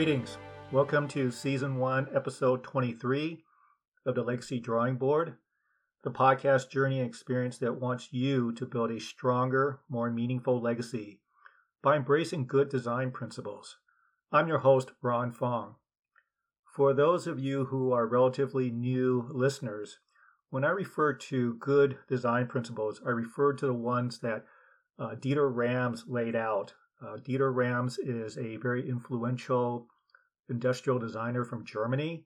Greetings. Welcome to Season 1, Episode 23 of the Legacy Drawing Board, the podcast journey and experience that wants you to build a stronger, more meaningful legacy by embracing good design principles. I'm your host, Ron Fong. For those of you who are relatively new listeners, when I refer to good design principles, I refer to the ones that uh, Dieter Rams laid out uh, Dieter Rams is a very influential industrial designer from Germany.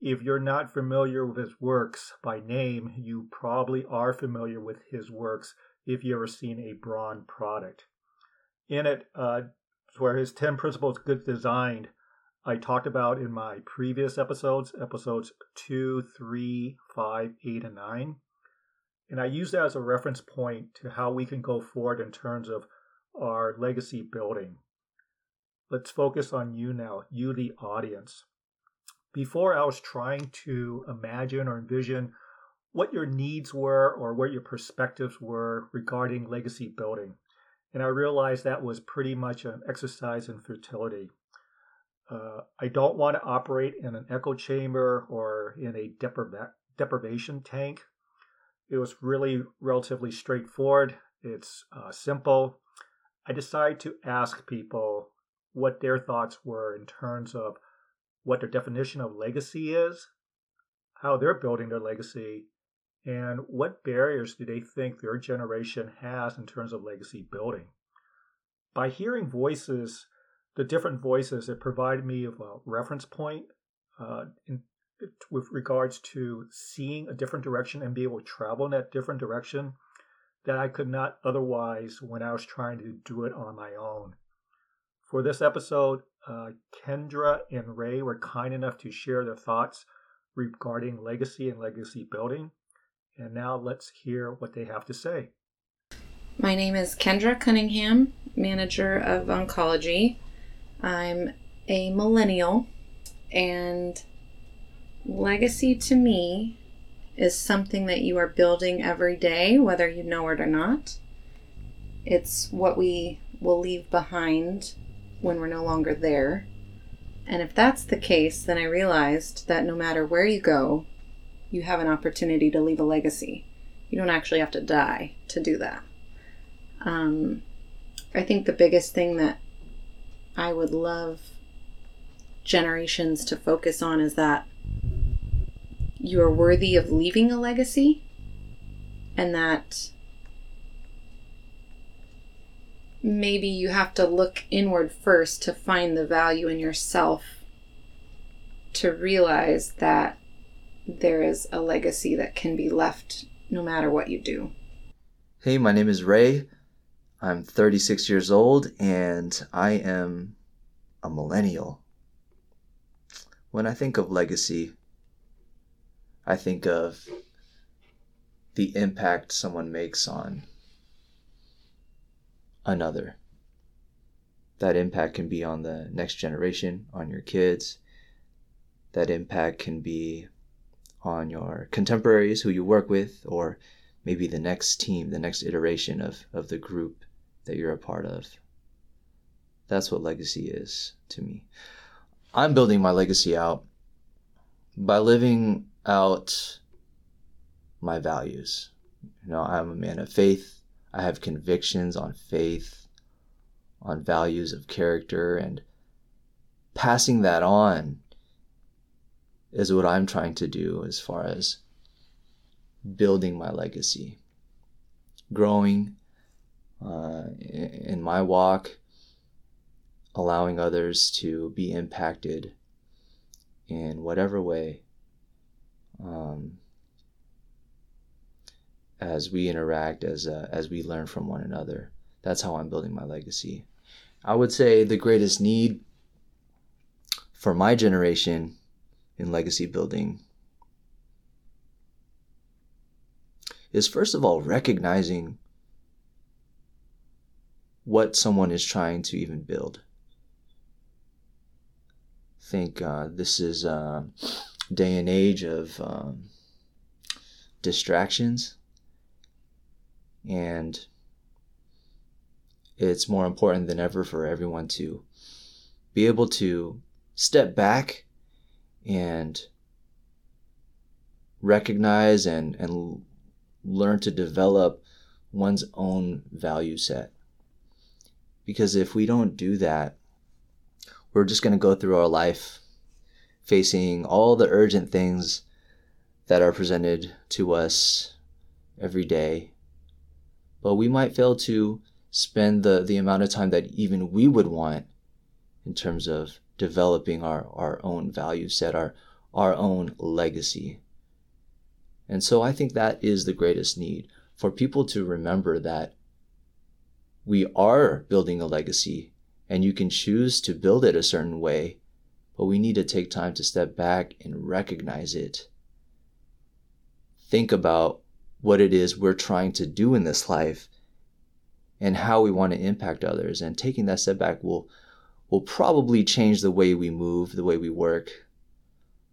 If you're not familiar with his works by name, you probably are familiar with his works if you've ever seen a Braun product. In it, uh, where his 10 principles good designed, I talked about in my previous episodes, episodes 2, 3, 5, 8, and 9. And I use that as a reference point to how we can go forward in terms of our legacy building. Let's focus on you now, you, the audience. Before, I was trying to imagine or envision what your needs were or what your perspectives were regarding legacy building. And I realized that was pretty much an exercise in futility. Uh, I don't want to operate in an echo chamber or in a depriva- deprivation tank. It was really relatively straightforward. It's uh, simple. I decided to ask people what their thoughts were in terms of what their definition of legacy is, how they're building their legacy, and what barriers do they think their generation has in terms of legacy building. By hearing voices, the different voices, it provided me with a reference point uh, in, with regards to seeing a different direction and be able to travel in that different direction that I could not otherwise when I was trying to do it on my own. For this episode, uh, Kendra and Ray were kind enough to share their thoughts regarding legacy and legacy building. And now let's hear what they have to say. My name is Kendra Cunningham, manager of oncology. I'm a millennial, and legacy to me is something that you are building every day, whether you know it or not. It's what we will leave behind when we're no longer there. And if that's the case, then I realized that no matter where you go, you have an opportunity to leave a legacy. You don't actually have to die to do that. Um, I think the biggest thing that I would love generations to focus on is that you are worthy of leaving a legacy and that maybe you have to look inward first to find the value in yourself to realize that there is a legacy that can be left no matter what you do. Hey, my name is Ray. I'm 36 years old and I am a millennial. When I think of legacy, I think of the impact someone makes on another. That impact can be on the next generation, on your kids. That impact can be on your contemporaries who you work with, or maybe the next team, the next iteration of, of the group that you're a part of. That's what legacy is to me. I'm building my legacy out by living out my values. You know, I'm a man of faith. I have convictions on faith, on values of character, and passing that on is what I'm trying to do as far as building my legacy, growing uh, in my walk, allowing others to be impacted in whatever way um, as we interact, as uh, as we learn from one another. That's how I'm building my legacy. I would say the greatest need for my generation in legacy building is first of all recognizing what someone is trying to even build. Think uh, this is uh, day and age of um, distractions. And it's more important than ever for everyone to be able to step back and recognize and, and learn to develop one's own value set. Because if we don't do that, we're just going to go through our life facing all the urgent things that are presented to us every day. But we might fail to spend the, the amount of time that even we would want in terms of developing our, our own value set, our, our own legacy. And so I think that is the greatest need for people to remember that we are building a legacy and you can choose to build it a certain way, but we need to take time to step back and recognize it. Think about what it is we're trying to do in this life and how we want to impact others. And taking that step back will will probably change the way we move, the way we work,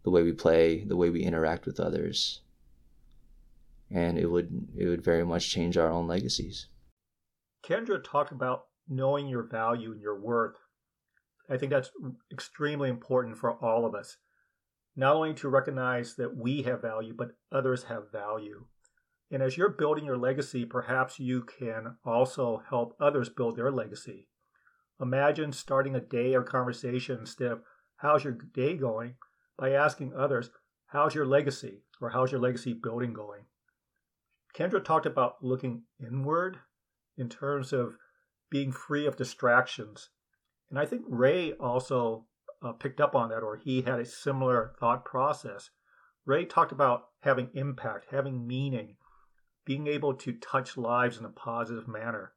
the way we play, the way we interact with others. And it would it would very much change our own legacies. Kendra talked about knowing your value and your worth. I think that's extremely important for all of us. Not only to recognize that we have value, but others have value. And as you're building your legacy, perhaps you can also help others build their legacy. Imagine starting a day or conversation instead of, How's your day going? by asking others, How's your legacy? or How's your legacy building going? Kendra talked about looking inward in terms of being free of distractions. And I think Ray also uh, picked up on that, or he had a similar thought process. Ray talked about having impact, having meaning, being able to touch lives in a positive manner.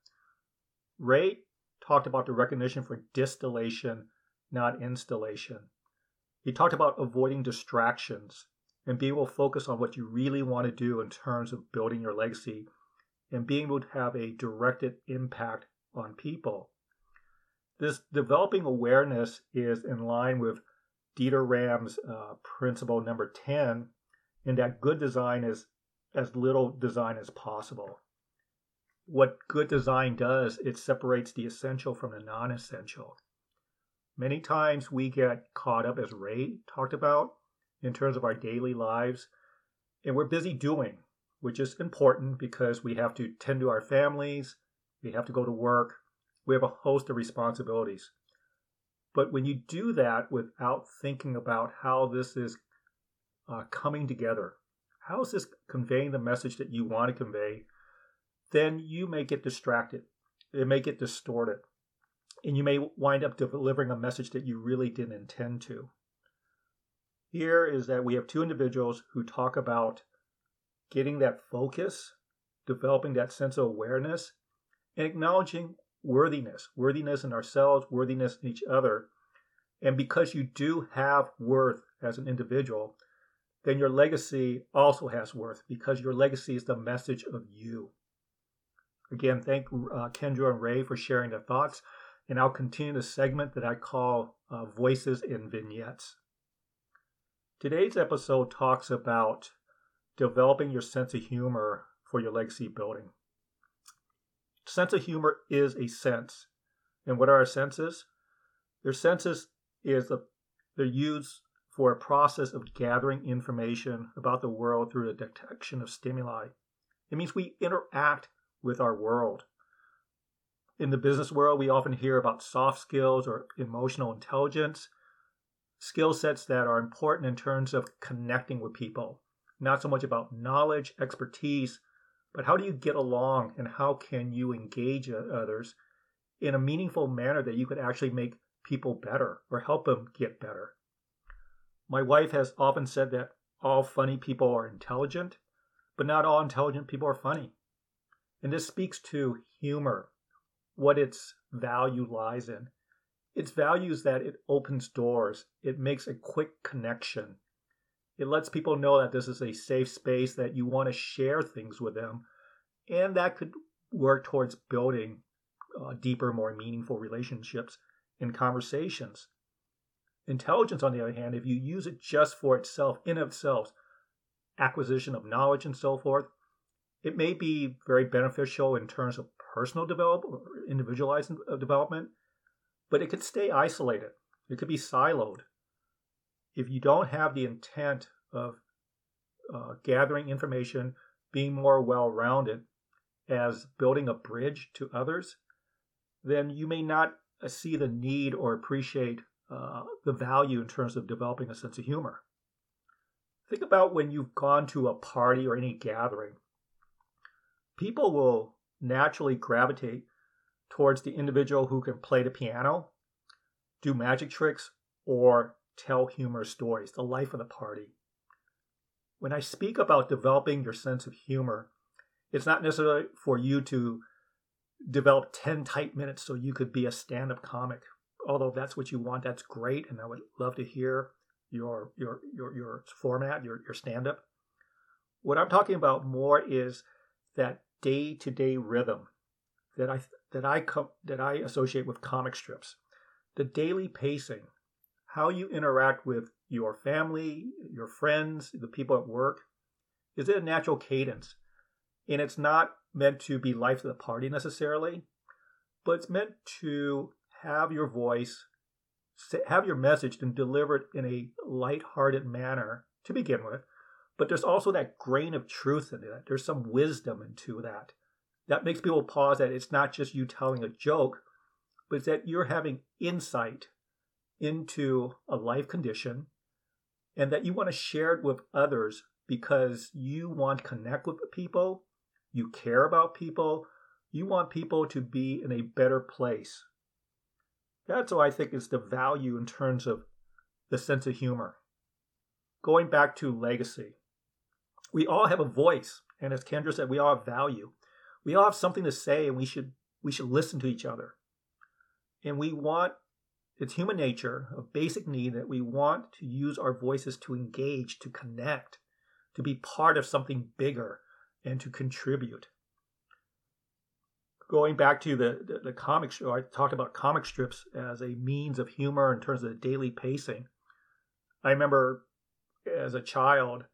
Ray talked about the recognition for distillation, not installation. He talked about avoiding distractions and being able to focus on what you really want to do in terms of building your legacy and being able to have a directed impact on people. This developing awareness is in line with Dieter Rams' uh, principle number 10, in that good design is as little design as possible. What good design does, it separates the essential from the non essential. Many times we get caught up, as Ray talked about, in terms of our daily lives, and we're busy doing, which is important because we have to tend to our families, we have to go to work, we have a host of responsibilities. But when you do that without thinking about how this is uh, coming together, how is this conveying the message that you want to convey, then you may get distracted. It may get distorted. And you may wind up delivering a message that you really didn't intend to. Here is that we have two individuals who talk about getting that focus, developing that sense of awareness, and acknowledging worthiness worthiness in ourselves, worthiness in each other. And because you do have worth as an individual, then your legacy also has worth because your legacy is the message of you. Again, thank uh, Kendra and Ray for sharing their thoughts, and I'll continue the segment that I call uh, Voices in Vignettes. Today's episode talks about developing your sense of humor for your legacy building. Sense of humor is a sense. And what are our senses? Their senses is the, they're used for a process of gathering information about the world through the detection of stimuli. It means we interact with our world. In the business world, we often hear about soft skills or emotional intelligence, skill sets that are important in terms of connecting with people, not so much about knowledge, expertise, but how do you get along and how can you engage others in a meaningful manner that you could actually make people better or help them get better. My wife has often said that all funny people are intelligent, but not all intelligent people are funny. And this speaks to humor, what its value lies in. Its value is that it opens doors, it makes a quick connection. It lets people know that this is a safe space, that you want to share things with them, and that could work towards building uh, deeper, more meaningful relationships and conversations. Intelligence, on the other hand, if you use it just for itself, in itself, acquisition of knowledge and so forth, it may be very beneficial in terms of personal development or individualized uh, development, but it could stay isolated. It could be siloed. If you don't have the intent of uh, gathering information, being more well rounded as building a bridge to others, then you may not uh, see the need or appreciate uh, the value in terms of developing a sense of humor. Think about when you've gone to a party or any gathering. People will naturally gravitate towards the individual who can play the piano, do magic tricks, or tell humorous stories, the life of the party. When I speak about developing your sense of humor, it's not necessarily for you to develop 10 tight minutes so you could be a stand up comic. Although that's what you want, that's great. And I would love to hear your, your, your, your format, your, your stand up. What I'm talking about more is that day to day rhythm that I, that, I com- that I associate with comic strips. The daily pacing, how you interact with your family, your friends, the people at work. Is it a natural cadence? And it's not meant to be life of the party necessarily, but it's meant to have your voice, have your message and deliver it in a light-hearted manner to begin with. But there's also that grain of truth in it. There's some wisdom into that. That makes people pause that it's not just you telling a joke, but it's that you're having insight into a life condition and that you want to share it with others because you want to connect with people, you care about people, you want people to be in a better place. That's what I think is the value in terms of the sense of humor. Going back to legacy, we all have a voice, and as Kendra said, we all have value. We all have something to say, and we should we should listen to each other. And we want it's human nature, a basic need that we want to use our voices to engage, to connect, to be part of something bigger, and to contribute. Going back to the, the, the comic show, I talked about comic strips as a means of humor in terms of the daily pacing. I remember as a child,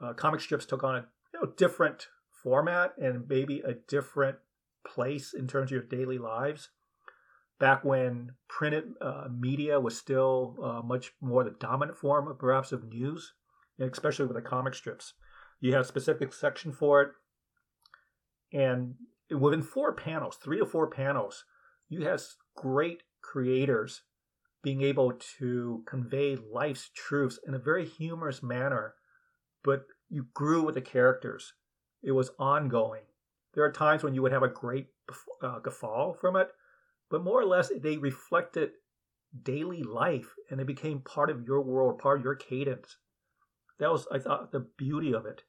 uh, comic strips took on a you know, different format and maybe a different place in terms of your daily lives back when printed uh, media was still uh, much more the dominant form, of, perhaps, of news, especially with the comic strips. You have a specific section for it, and within four panels, three or four panels, you have great creators being able to convey life's truths in a very humorous manner, but you grew with the characters. It was ongoing. There are times when you would have a great uh, guffaw from it, but more or less they reflected daily life and it became part of your world, part of your cadence. That was, I thought, the beauty of it.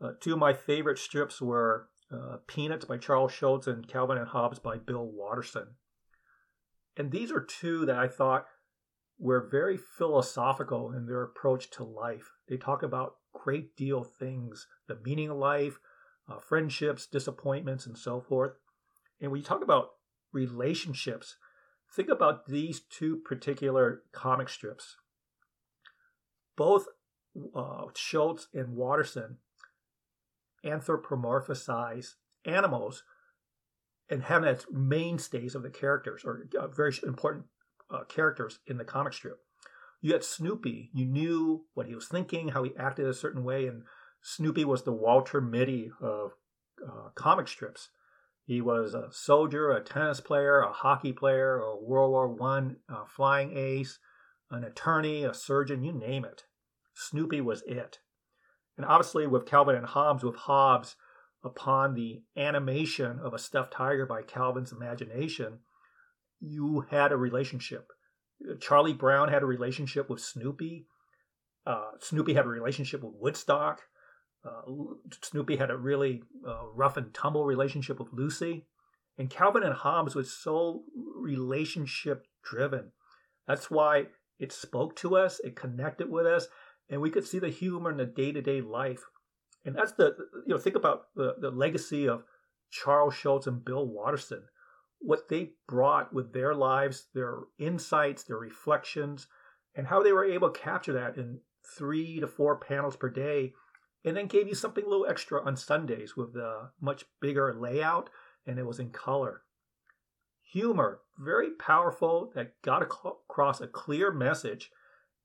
Uh, two of my favorite strips were uh, Peanuts by Charles Schulz and Calvin and Hobbes by Bill Watterson. And these are two that I thought were very philosophical in their approach to life. They talk about great deal things, the meaning of life, uh, friendships, disappointments, and so forth. And when you talk about relationships. Think about these two particular comic strips. Both uh, Schulz and Watterson anthropomorphize animals and have as mainstays of the characters or uh, very important uh, characters in the comic strip. You had Snoopy. You knew what he was thinking, how he acted a certain way, and Snoopy was the Walter Mitty of uh, comic strips. He was a soldier, a tennis player, a hockey player, a World War One flying ace, an attorney, a surgeon, you name it. Snoopy was it. And obviously, with Calvin and Hobbes, with Hobbes, upon the animation of a stuffed tiger by Calvin's imagination, you had a relationship. Charlie Brown had a relationship with Snoopy. Uh, Snoopy had a relationship with Woodstock. Uh, Snoopy had a really uh, rough and tumble relationship with Lucy. And Calvin and Hobbes was so relationship driven. That's why it spoke to us, it connected with us, and we could see the humor in the day to day life. And that's the, you know, think about the, the legacy of Charles Schulz and Bill Watterson, what they brought with their lives, their insights, their reflections, and how they were able to capture that in three to four panels per day and then gave you something a little extra on Sundays with a much bigger layout and it was in color. Humor, very powerful, that got across a clear message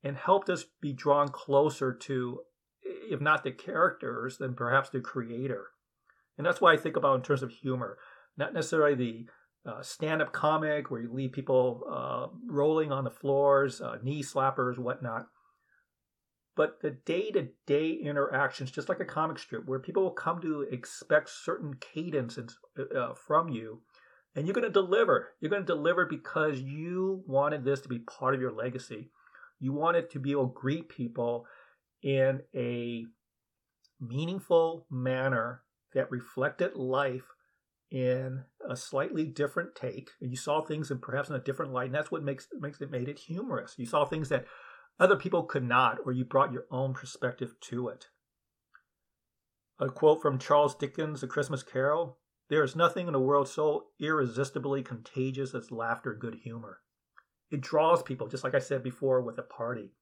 and helped us be drawn closer to, if not the characters, then perhaps the creator. And that's why I think about in terms of humor, not necessarily the uh, stand-up comic where you leave people uh, rolling on the floors, uh, knee slappers, whatnot. But the day-to-day interactions, just like a comic strip, where people will come to expect certain cadence uh, from you, and you're going to deliver. You're going to deliver because you wanted this to be part of your legacy. You wanted to be able to greet people in a meaningful manner that reflected life in a slightly different take. And you saw things in perhaps in a different light, and that's what makes makes it made it humorous. You saw things that other people could not, or you brought your own perspective to it. A quote from Charles Dickens' A Christmas Carol There is nothing in the world so irresistibly contagious as laughter, good humor. It draws people, just like I said before with a party.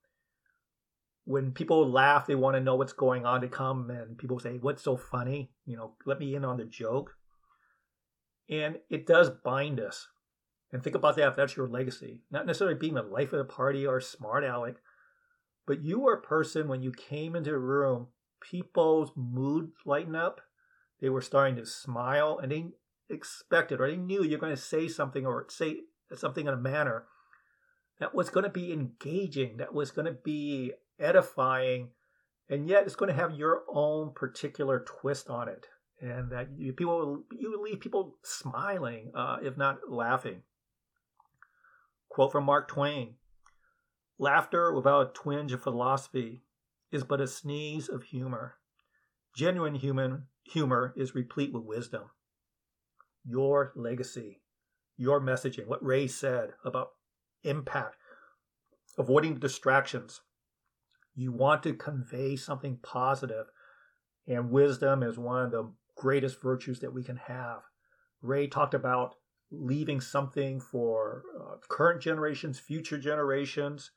When people laugh, they want to know what's going on to come, and people say, What's so funny? You know, let me in on the joke. And it does bind us. And think about that if that's your legacy. Not necessarily being the life of the party or smart aleck, but you were a person when you came into the room, people's mood lighten up. They were starting to smile and they expected or they knew you're going to say something or say something in a manner that was going to be engaging, that was going to be edifying, and yet it's going to have your own particular twist on it, and that you, people you leave people smiling, uh, if not laughing. Quote from Mark Twain: "Laughter without a twinge of philosophy is but a sneeze of humor. Genuine human humor is replete with wisdom." Your legacy, your messaging, what Ray said about impact, avoiding distractions. You want to convey something positive, and wisdom is one of the greatest virtues that we can have. Ray talked about leaving something for uh, current generations, future generations.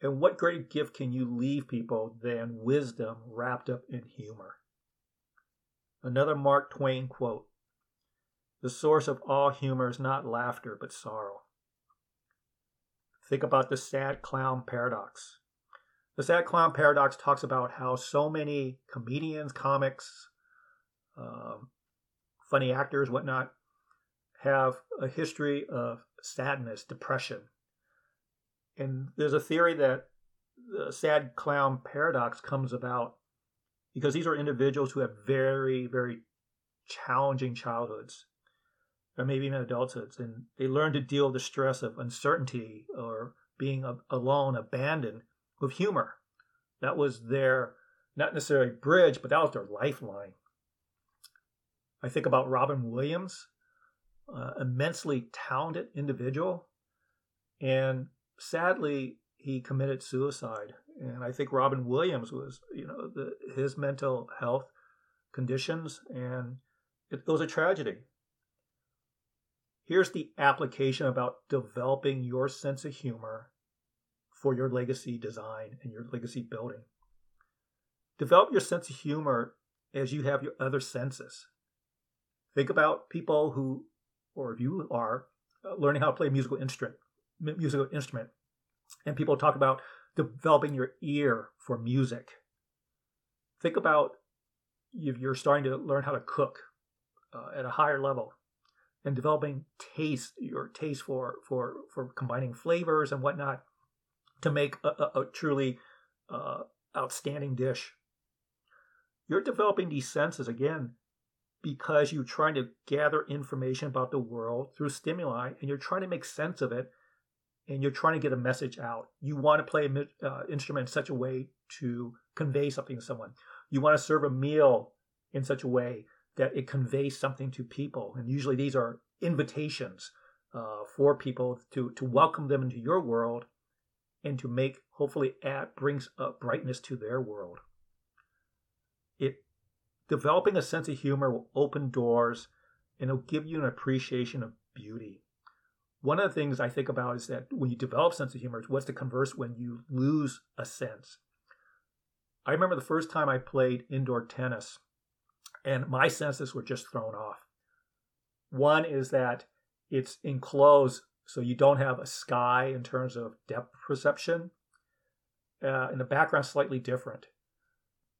And what great gift can you leave people than wisdom wrapped up in humor? Another Mark Twain quote The source of all humor is not laughter, but sorrow. Think about the sad clown paradox. The sad clown paradox talks about how so many comedians, comics, um, funny actors, whatnot, have a history of sadness, depression. And there's a theory that the sad clown paradox comes about because these are individuals who have very, very challenging childhoods or maybe even adulthoods, and they learn to deal with the stress of uncertainty or being alone, abandoned with humor. That was their, not necessarily bridge, but that was their lifeline. I think about Robin Williams, uh, immensely talented individual, and sadly, he committed suicide. And I think Robin Williams was, you know, the, his mental health conditions, and it, it was a tragedy. Here's the application about developing your sense of humor for your legacy design and your legacy building. Develop your sense of humor as you have your other senses. Think about people who, or if you are, uh, learning how to play a musical instrument, musical instrument, and people talk about developing your ear for music. Think about if you're starting to learn how to cook uh, at a higher level and developing taste, your taste for for for combining flavors and whatnot to make a, a, a truly uh, outstanding dish. You're developing these senses again because you're trying to gather information about the world through stimuli and you're trying to make sense of it and you're trying to get a message out. You want to play an uh, instrument in such a way to convey something to someone. You want to serve a meal in such a way that it conveys something to people. And usually these are invitations uh, for people to, to welcome them into your world and to make, hopefully, add, brings a brightness to their world. It Developing a sense of humor will open doors and it'll give you an appreciation of beauty. One of the things I think about is that when you develop sense of humor, it's what's the converse when you lose a sense. I remember the first time I played indoor tennis and my senses were just thrown off. One is that it's enclosed, so you don't have a sky in terms of depth perception. uh, and the background's slightly different.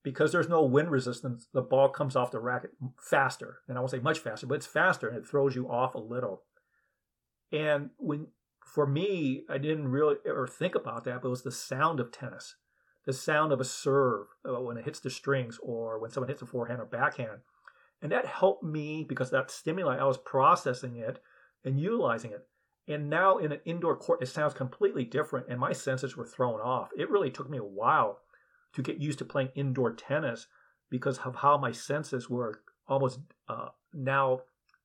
Because there's no wind resistance, the ball comes off the racket faster. And I won't say much faster, but it's faster and it throws you off a little. And when for me, I didn't really ever think about that, but it was the sound of tennis, the sound of a serve uh, when it hits the strings or when someone hits a forehand or backhand. And that helped me because that stimuli, I was processing it and utilizing it. And now in an indoor court, it sounds completely different, and my senses were thrown off. It really took me a while to get used to playing indoor tennis because of how my senses were almost uh, now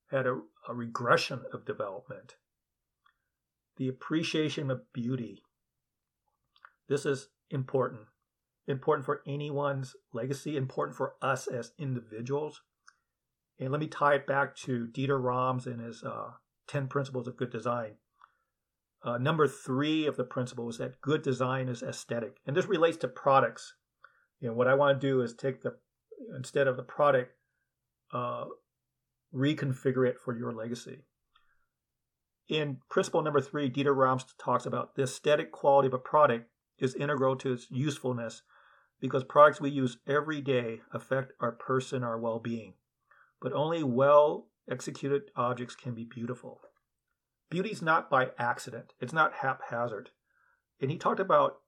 had a, a regression of development the appreciation of beauty. This is important. Important for anyone's legacy, important for us as individuals. And let me tie it back to Dieter Rams and his uh, 10 principles of good design. Uh, number three of the principles is that good design is aesthetic. And this relates to products. You know, what I want to do is take the, instead of the product, uh, reconfigure it for your legacy. In principle number three, Dieter Rams talks about the aesthetic quality of a product is integral to its usefulness because products we use every day affect our person, our well being. But only well executed objects can be beautiful. Beauty is not by accident, it's not haphazard. And he talked about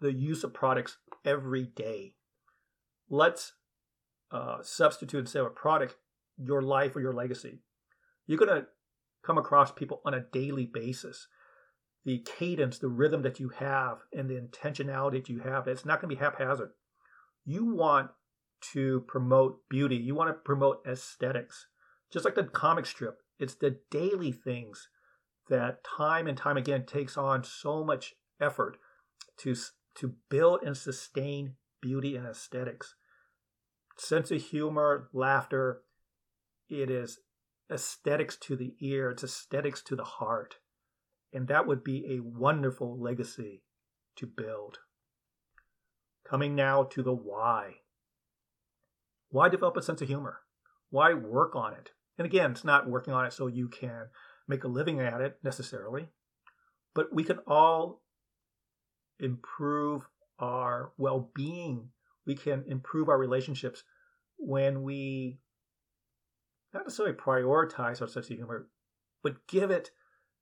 the use of products every day. Let's uh, substitute instead of a product your life or your legacy. You're going to come across people on a daily basis. The cadence, the rhythm that you have, and the intentionality that you have, it's not going to be haphazard. You want to promote beauty, you want to promote aesthetics. Just like the comic strip, it's the daily things that time and time again takes on so much effort to, to build and sustain beauty and aesthetics. Sense of humor, laughter, it is aesthetics to the ear, it's aesthetics to the heart. And that would be a wonderful legacy to build. Coming now to the why. Why develop a sense of humor? Why work on it? And again, it's not working on it so you can make a living at it necessarily, but we can all improve our well being. We can improve our relationships when we not necessarily prioritize our sense of humor, but give it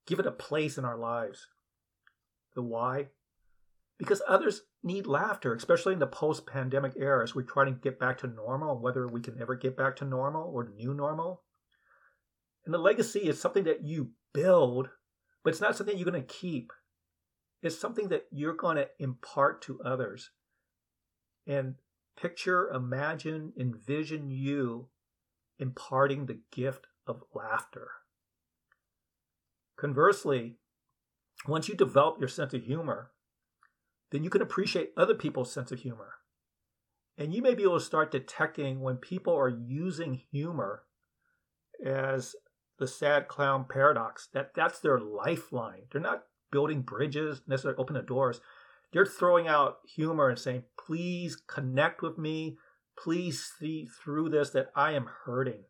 give it a place in our lives. The why? Because others need laughter, especially in the post-pandemic era as we try to get back to normal, whether we can ever get back to normal or new normal. And the legacy is something that you build, but it's not something you're going to keep. It's something that you're going to impart to others. And picture, imagine, envision you imparting the gift of laughter. Conversely, once you develop your sense of humor, then you can appreciate other people's sense of humor. And you may be able to start detecting when people are using humor as the sad clown paradox, that that's their lifeline. They're not building bridges, necessarily open the doors. They're throwing out humor and saying, please connect with me, please see through this that I am hurting.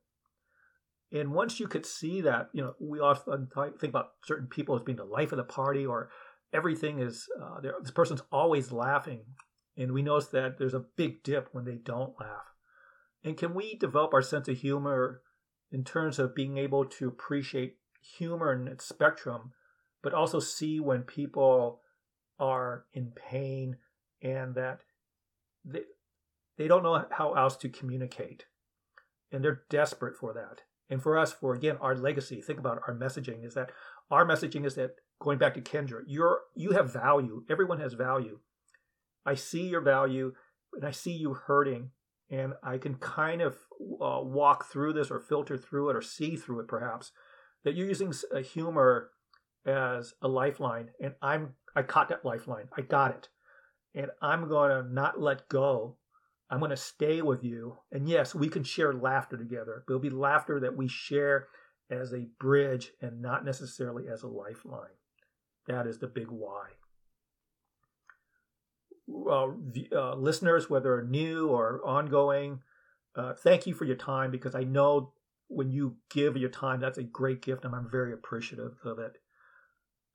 And once you could see that, you know, we often think about certain people as being the life of the party or everything is, uh, this person's always laughing. And we notice that there's a big dip when they don't laugh. And can we develop our sense of humor in terms of being able to appreciate humor and its spectrum, but also see when people are in pain and that they, don't know how else to communicate. And they're desperate for that. And for us, for again, our legacy, think about our messaging is that our messaging is that going back to Kendra, you're you have value. Everyone has value. I see your value and I see you hurting and I can kind of uh, walk through this or filter through it or see through it perhaps that you're using humor as a lifeline and I'm I caught that lifeline. I got it. And I'm going to not let go I'm going to stay with you. And yes, we can share laughter together, but it'll be laughter that we share as a bridge and not necessarily as a lifeline. That is the big why. Uh, uh, listeners, whether new or ongoing, uh, thank you for your time because I know when you give your time, that's a great gift, and I'm very appreciative of it.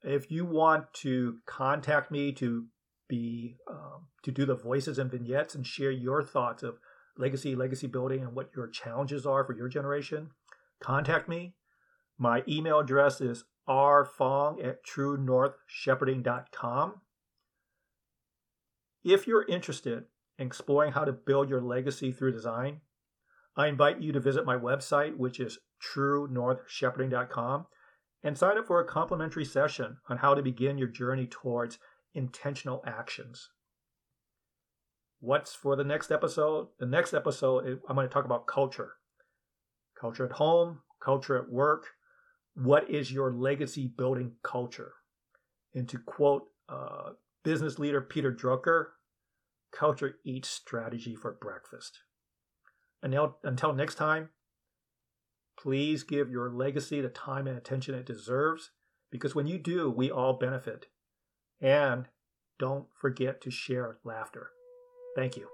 If you want to contact me to be um, to do the voices and vignettes and share your thoughts of legacy, legacy building, and what your challenges are for your generation, contact me. My email address is rfong at truenorthshepherding.com. If you're interested in exploring how to build your legacy through design, I invite you to visit my website, which is truenorthshepherding.com, and sign up for a complimentary session on how to begin your journey towards intentional actions. What's for the next episode? The next episode, I'm going to talk about culture. Culture at home, culture at work. What is your legacy building culture? And to quote uh, business leader Peter Drucker, culture eats strategy for breakfast. And now, until next time, please give your legacy the time and attention it deserves because when you do, we all benefit. And don't forget to share laughter. Thank you.